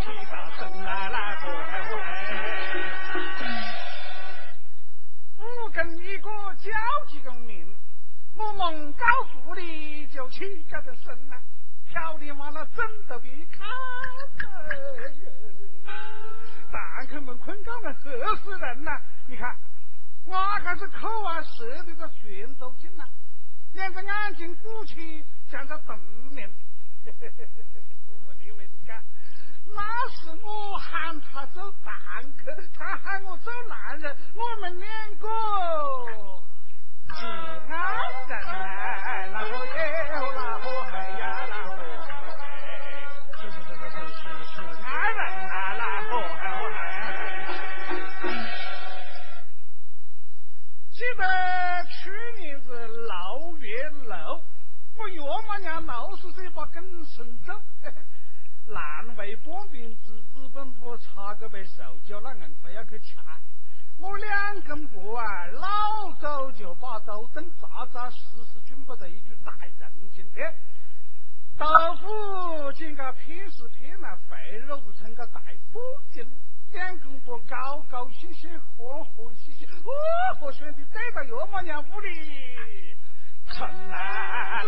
大，那个，我跟一个叫几个名，我梦高福利，就起个的身呐，叫你妈那枕头边一卡。堂客们困觉了，吓死人呐，你看，我可是扣啊舌的旋悬足呐，两个眼睛鼓起，像个瞪人。那是我喊他走蛋壳，他喊我走男人，我们两个是爱人哎，那个耶，那个嘿呀，那个嘿，是是是是是是是爱人啊，那个嘿嘿。记得去年是六月六，我岳母娘六十岁把根生走，阑尾患病治日本部查个被受教了，硬非要去抢。我两根脖啊，老早就把豆灯扎扎实实准备了一句大人情的。豆腐见个片是片了，肥肉成个大布丁，两根脖高高兴兴，欢欢喜喜，哦，和兄弟带到岳母娘屋里，成啊，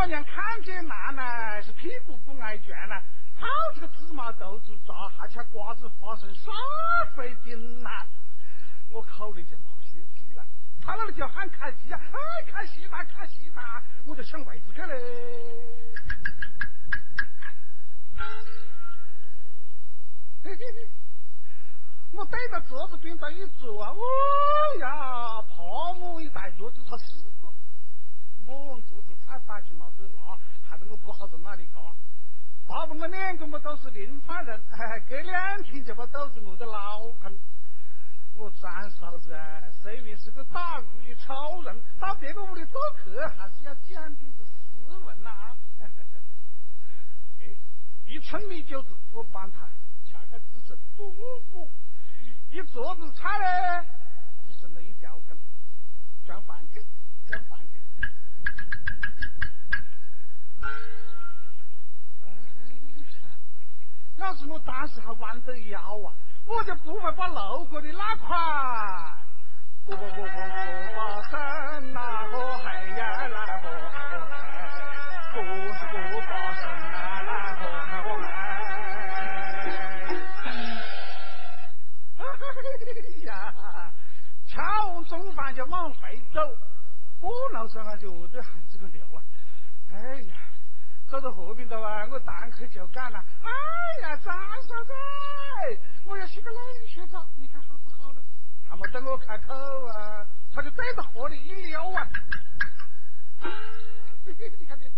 岳母娘看见那呢，是屁股不挨卷了，好这个芝麻豆子炸，还吃瓜子花生，啥费劲呐！我考虑就冒鲜气了，他那里就喊看戏啊，哎，看戏噻，看戏噻，我就抢位置去嘞。嘿嘿嘿，我对着桌子边上一坐啊，哦呀，泡沫一大桌子他死我往桌子菜摆起冇得拿，害得我不好在那里夹。爸爸我两个么都是临川人，隔两天就把肚子饿得老疼。我张嫂子啊，虽然是个打鱼的超人，到别个屋里做客还是要讲点子斯文呐、哎，一称米酒子，我帮他掐开支针，不不，一桌子菜呢，只剩了一条根，装饭根，装饭根。哎呀，要是我当时还弯着腰啊，我就不会把路过的那块。不不不不不把身那个嘿呀那个嘿，不是不把身那那个我哎呀，吃完中饭就往回走，过路上啊就饿得喊这个牛啊！哎呀，走到河边头啊，我堂客就讲了：“哎呀，张嫂子，我要洗个冷水澡，你看好不好呢？”还没等我开口啊，他就对着河里一溜啊！你看见，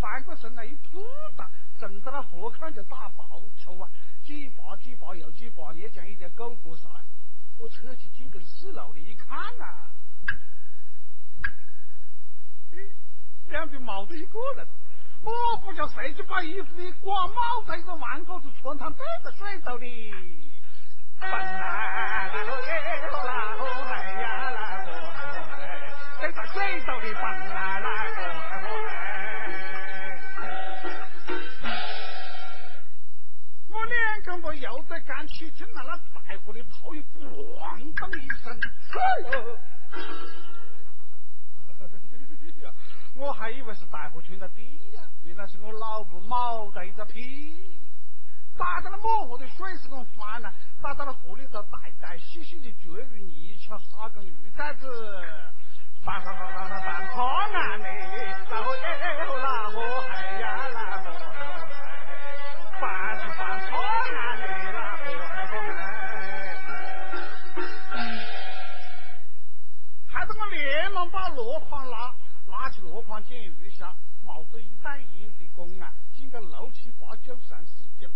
翻过身来一扑打，正到那河看就打爆抽啊！几把几把又几把，也像一条狗过啥？我扯起紧跟四楼里一看呐、啊，两边冇得一个人，我不叫谁去把衣服一挂，冇得一个弯钩子穿堂对着水头里，奔来那个耶，那个嘿呀那个嘿，对着水头里奔来那个嘿。我两根不又在干起劲了，那大河的炮一咣当一声，哎呦！我还以为是大河穿的地呀，原来是我老婆冇得一个屁。打到了漠河的水是个翻了，打到了河里头大大细细的绝鱼，一吃哈根鱼崽子，翻翻翻翻翻翻破眼嘞，那个哎那个嘿呀那个嘿，翻是翻破眼嘞，那个嘿，害得我连忙把箩筐拉。拿起箩筐捡鱼虾，冒着一袋银子的工啊，进个六七八九三四斤，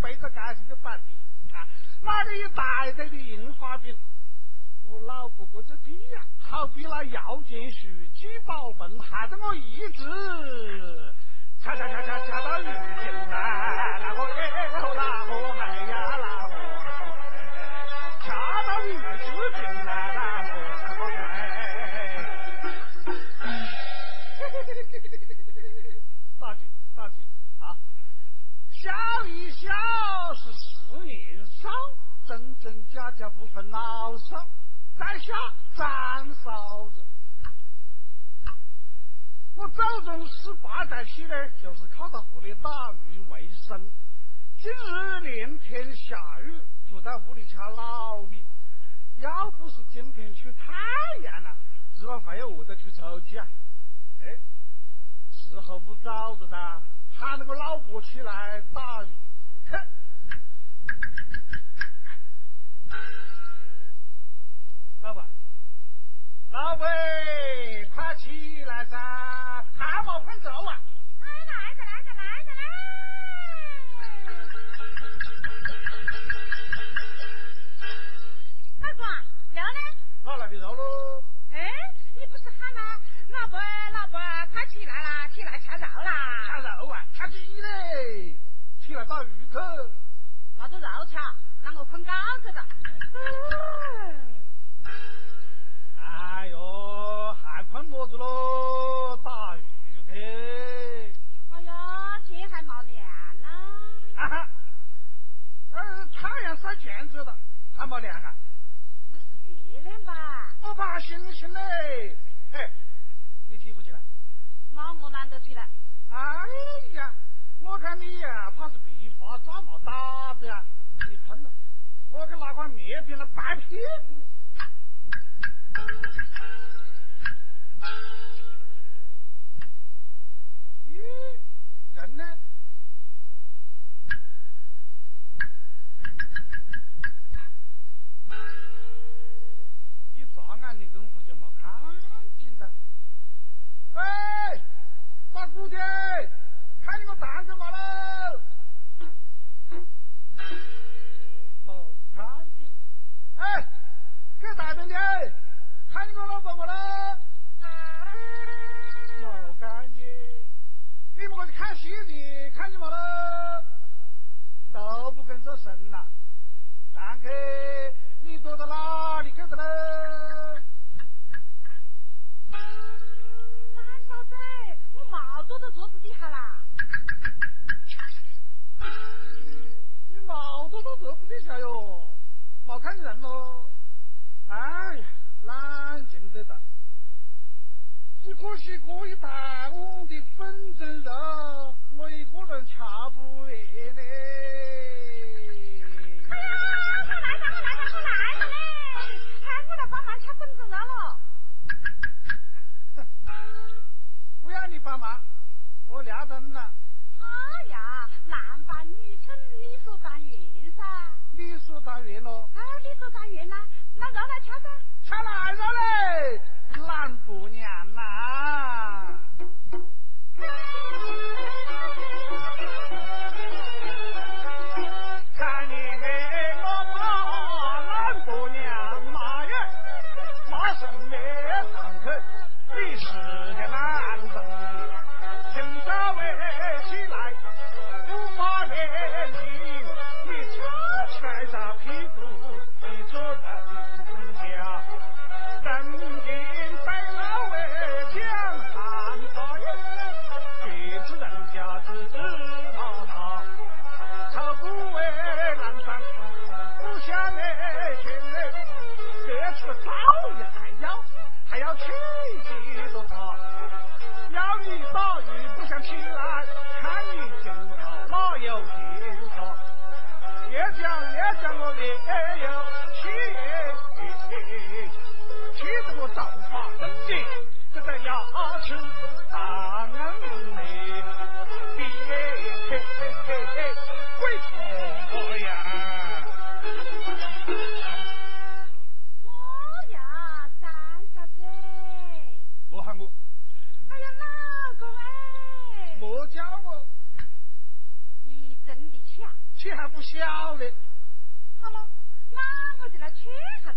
背着街上就摆地摊，买了一大堆的银花饼。我老婆过这屁呀，好比那摇钱树聚宝盆，害得我一直掐掐掐掐掐到如今啊，那个哎那个嘿呀那个掐到如今啊大姐，大姐，啊。笑一笑是十年少，真真假假不分老少。在下张嫂子，我祖宗十八代起呢，就是靠着河里打鱼为生。今日连天下雨，住在屋里吃老米。要不是今天出太阳了，日晚还要饿得去抽起啊！哎，时候不早着他，喊那个老伯起来打鱼。老板，老板，快起来噻，还没分粥啊！来着来着来着来！老公，肉呢？哪来的肉喽？哎，你不是喊吗？老伯老伯，快起来啦，起来吃肉啦！吃肉啊，吃鸡嘞！起来打鱼去。那就肉吃，那我困觉去的。哎呦，还困么子喽？打鱼去。哎呀，天还没亮呢。哈哈，呃，太阳晒前子了，还没亮啊？那是月亮吧？我怕星星嘞。嘿？我懒得起来。哎呀，我看你呀，怕是被发炸没打的呀。你困了，我给拿块面饼来掰屁股。咦，人呢？大姑爹，看你个蛋干嘛喽？没看见。哎，给大点的，看你个老婆我喽？没看见。你们过去看戏的，看见没喽？都不跟着神了。蛋壳，你躲到哪里去的喽？三嫂子，我没躲到桌子底下啦。你毛躲到桌子底下哟，没看见人喽。哎呀，冷静得的。只可惜这一大碗的粉蒸肉，我一个人吃不完嘞。哎呀，我来了，我来了，我来了嘞！喊我来帮忙吃粉蒸肉了。不要你帮忙，我凉灯了。他呀，男扮女称，理所当然噻。理所当然咯。啊，理所当然啦，拿肉来吃噻。吃腊肉嘞，懒婆娘呐！知道他，丑不为难三，不想那群人，这出造诣还要还要去记着他，要你打鱼不想起来，看你今朝哪有劲头？越讲越讲我的哎呦气，气得我造化生结，这个牙齿大硬嘞，不晓得。好了，那我就来取他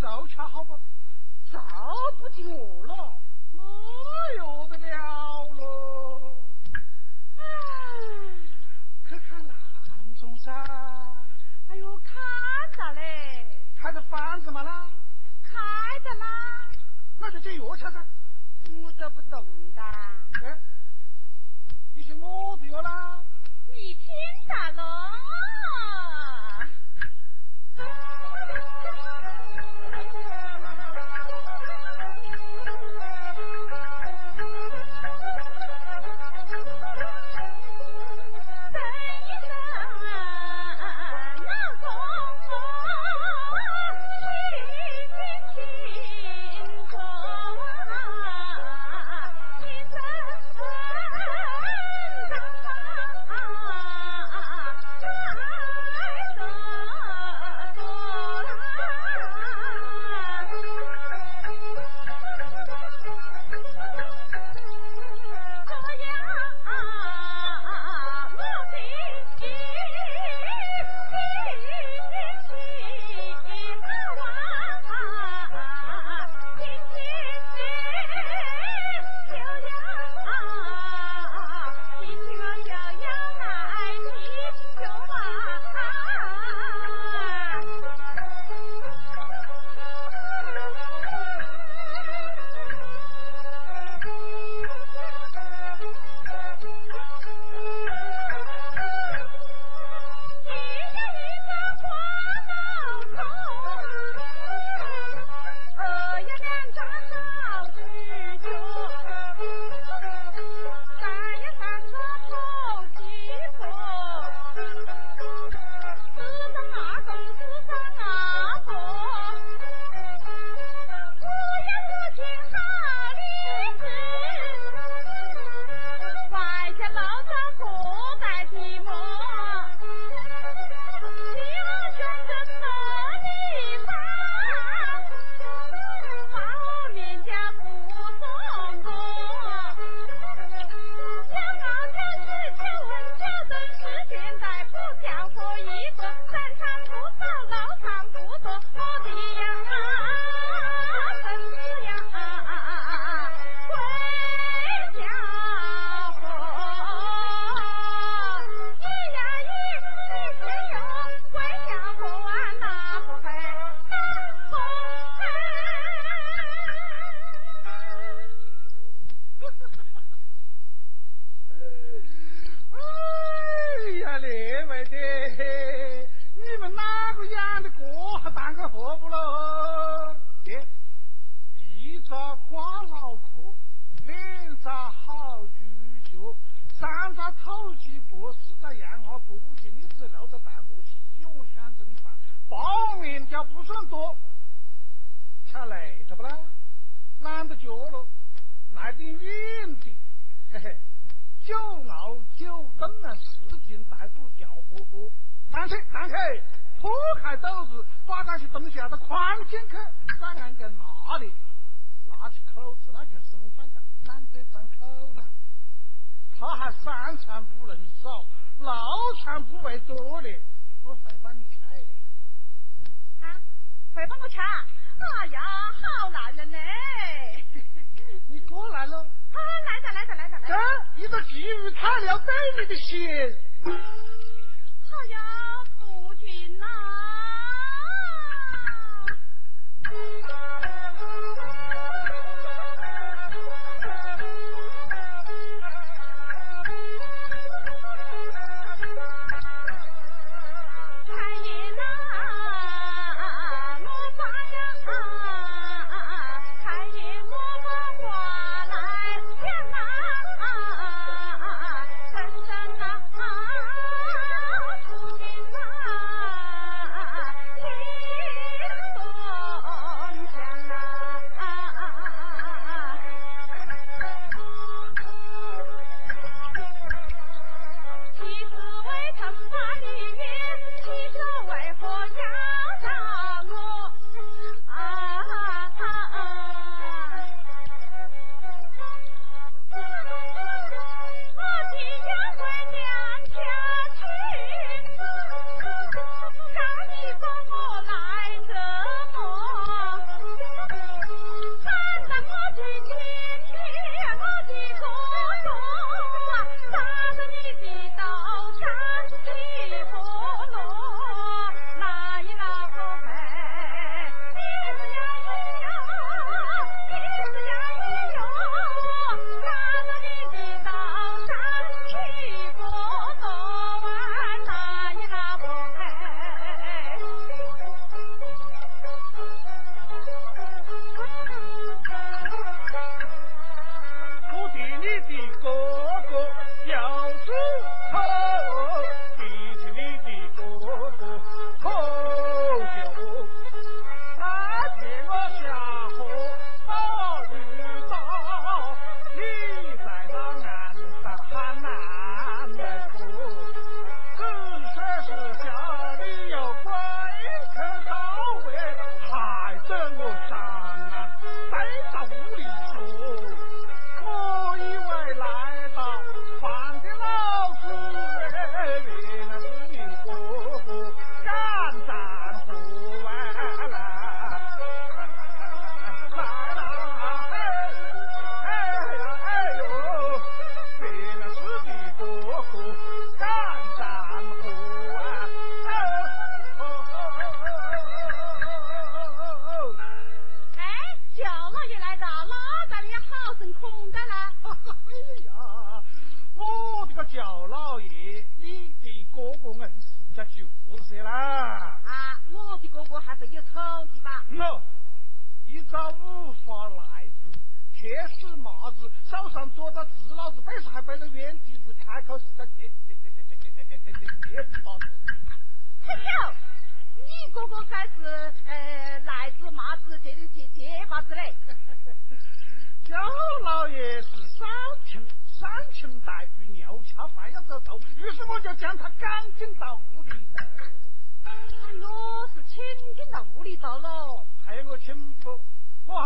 照吃好不？照不进我了，我有得了了。啊，可看郎中噻。哎呦，看咋嘞。开的房怎么啦。开的啦。那就借药吃噻。我都不懂的。哎，你是我的药啦。你听到了。来了，来着来着来着来着，一个鲫鱼，他了着你的钱。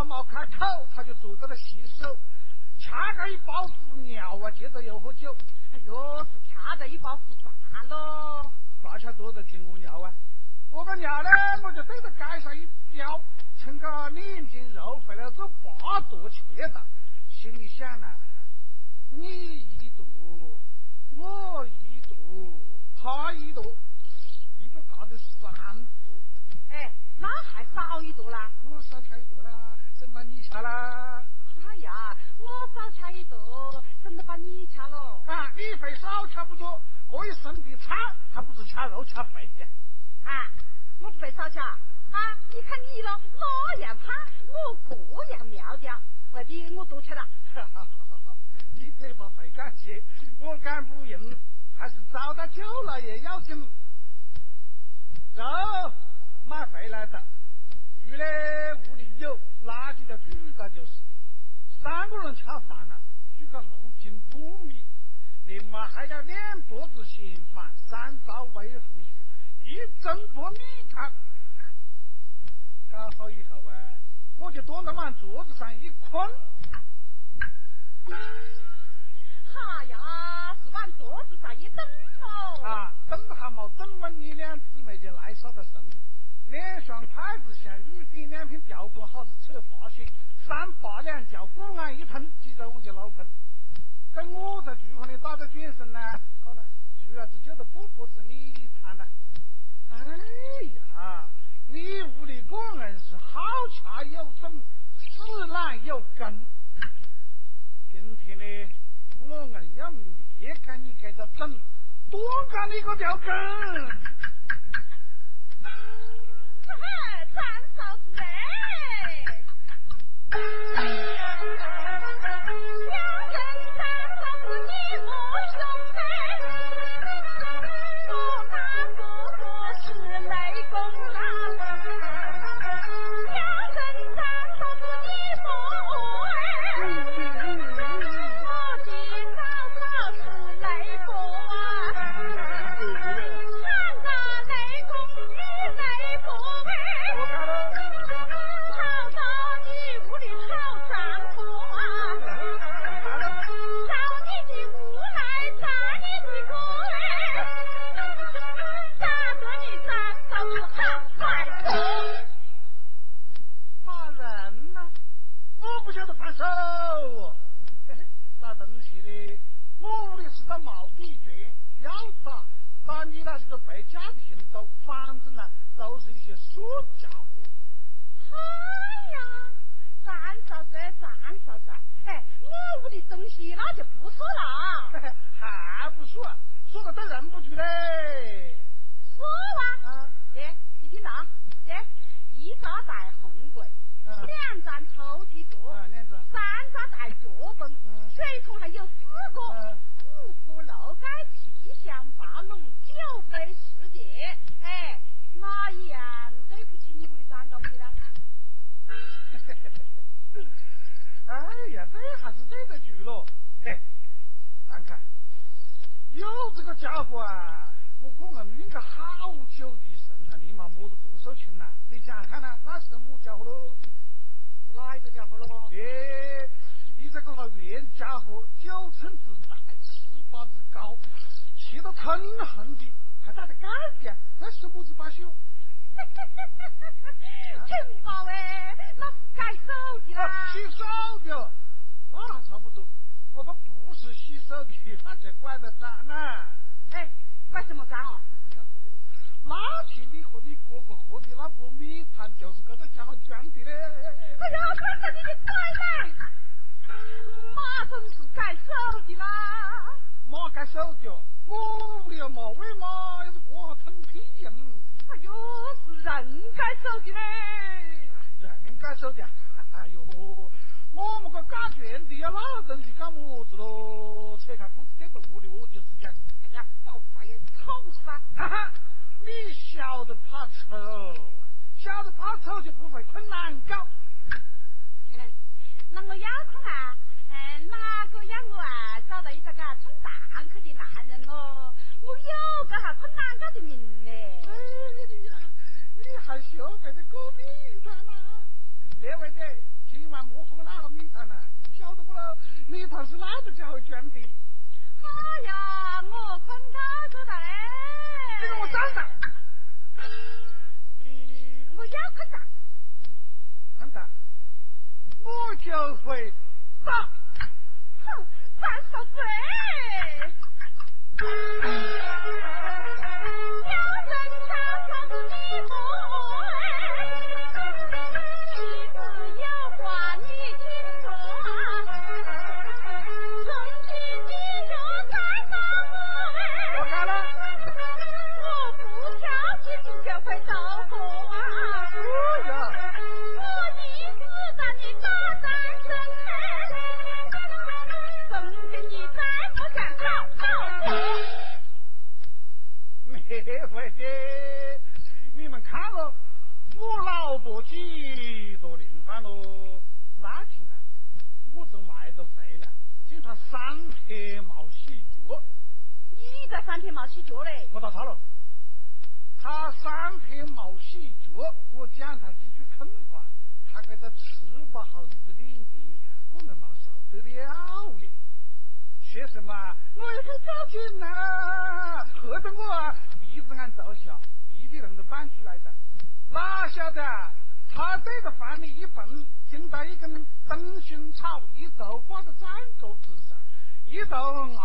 没开口，他就坐在那洗手，掐个一包胡尿啊，接着又喝酒，哎呦，是掐着一包副饭喽。大家多着听我尿啊！我个尿呢，我就对着街上一飙，称个两斤肉回来做八坨茄子，心里想呢，你一坨，我一坨，他一坨，一个大的三坨，哎，那还少一坨啦？我少掐一坨啦，怎么你掐啦？哎呀，我少掐一跺，真的把你掐了。啊，你肺少掐不多，我一身的菜还不是掐肉掐肺的。啊，我不会少掐啊！你看你了，哪样胖，我各样苗条，未必我多吃了。你这把会感谢，我敢不用，还是找到舅老爷要紧。肉买回来的，鱼呢屋里有，垃圾就煮到就是。三个人吃饭呐，煮个六斤糯米，另外还要两钵子咸饭，三糟煨红薯，一整锅米汤。搞好以后啊，我就端到往桌子上一捆。哈呀，是往桌子上一蹬哦。啊，等还没等稳，你两姊妹就来烧的生。两双筷子像雨点，两片吊棍好似扯八仙，三八两叫鼓俺一吞，几周我就老笨。等我在厨房里打个转身呢，好了，出来子就着布脖子你谈了。哎呀，你屋里果然是好吃有整，死懒有根。今天呢，我硬要灭干你给他整，多干你个条根！三。打你那是个败家的行动，反正呢都是一些俗家伙。哎呀，张嫂子，张嫂子，哎，我屋的东西那就不说了，嘿嘿还不说，说的都认不出嘞。说啊。啊，这你听到啊？这一个带红柜，嗯两张抽屉。三扎带脚本，嗯水桶还有四个，嗯五福楼盖七香八笼九杯十碟，哎，哪一样对不起你屋里三高皮呢？哎呀，这还是对得住喽。嘿，看看，有这个家伙啊，我可能运个好久的神啊，你嘛摸着多少钱呐？你讲看呐，那是么家伙喽？哪一个家伙喽？这个袁家伙九寸之大，七八之高，气得腾横的，还打得杆子呀，那是么子把修？陈宝哎，那是改手的啦。洗手的，那还差不多。我们不是洗手的，那才管得账呢。哎，管什么账哦？那天你和你哥哥喝的那锅米汤，就是这个家伙捐的嘞。哎呀，看看你的灾难，马真是改手的啦。马该手的，我屋里要马喂马，要是过下腾屁用。哎呦，是人该手的嘞。人该手的，哎呦，我们个干圈的呀，那东西干么子喽？扯开裤子给路的我的事情。哎呀，宝法也丑是吧？哈哈，你晓得怕丑，晓得怕丑就不会困难搞。那我要看啊，嗯，哪个让我啊找到一个个穿蛋壳的男人哦？我有个哈困难搞的命嘞。哎呀，你还晓得得过米汤呐？别位的，今晚莫喝那个米汤了，晓得不喽？米汤是哪个家伙捐的？哎呀，我困搞做到嘞。你给我站到！嗯，我要困到。看到，我就会打。哼，犯啥罪？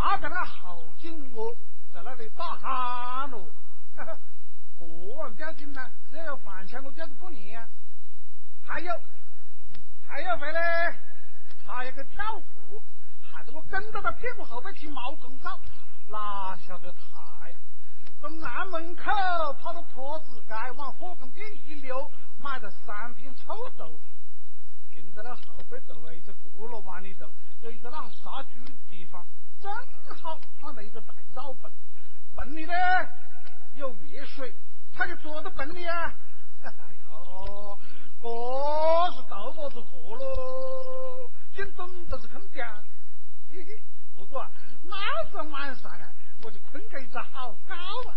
头压在那后颈窝，在那里打鼾喽。这样吊劲呢，只要有饭钱我吊得不连啊。还有，还有回来，他有个跳舞，害得我跟到他屁股后背踢毛公草，哪晓得他呀，从南门口跑到坡子街往火宫店一溜，买了三片臭豆腐，停在那后背头啊一个轱辘湾里头，有一个那杀猪的地方，正好放到一个大灶盆，盆里呢有热水，他就坐到盆里啊。哎呦，这是豆包子货喽，净整都是空调。嘿嘿，不过啊，那天晚上啊，我就困个一只好觉啊。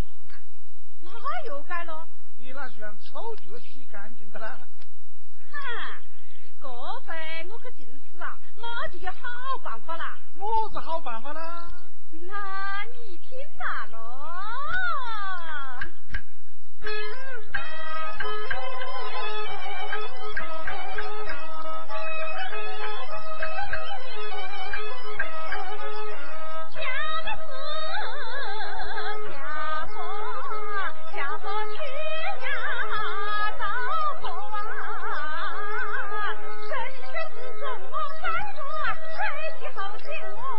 那又该了？你那是让臭脚洗干净的啦？哼，这回我可定是啊，那就有好办法啦。么是好办法啦？那你听哪喽？家水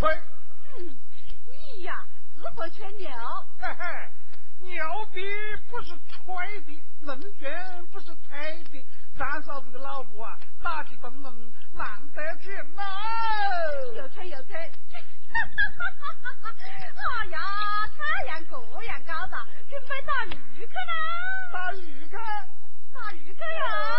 吹。嗯，你呀只会吹牛。嘿嘿，牛逼不是吹的，人权不是吹的。三嫂子的老婆啊，打起灯笼难得见呐。有吹有吹，哈哈哈哈哈哈哎呀，太阳这样高大，准备打鱼去啦！打鱼去，打鱼去呀！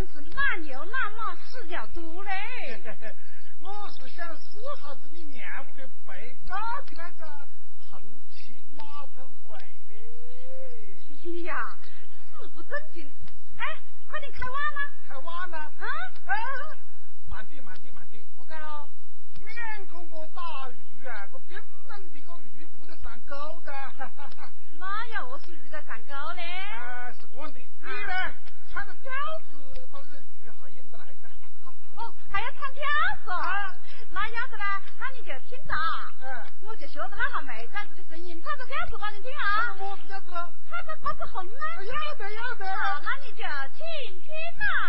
真是那牛那马死了多嘞！我是想试下子你娘屋的被告的那个横七马头尾嘞，你呀，死不正经！哎，快点开挖嘛！开挖呢？啊，哎，慢点，慢点，慢点。我干喽。免讲我打鱼啊，我冰冷的个鱼不得上钩的。那又是鱼在上钩嘞？啊，是这样的，你呢？穿个调子到人鱼还引得来噻。哦，还要唱调子啊？那要得嘞，那你就听着啊，嗯，我就学着那哈妹崽子的声音，唱个调子给你听啊，么子调子了？唱着瓜子红啊。要得，要得。好，那你就请听啊。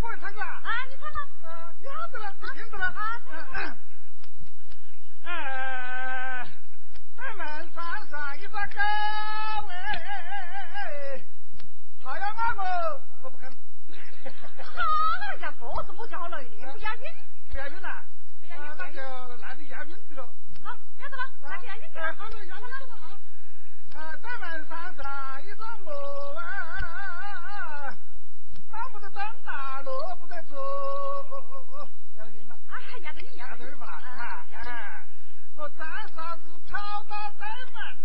我给你唱。啊，你看看。啊，要得了，你听着了。好、啊。哎、啊。咱山上一个狗哎，他要我，我不肯。好家伙，是我家好了，你不押韵。不押韵呐？不押韵，那就那就押韵的了。好，押着了，那就押韵去。好了，押韵了啊。呃，咱们山上一个狗。张大萝卜的走。要？啊，要得你要得？啊，我张嫂子跑到丹南。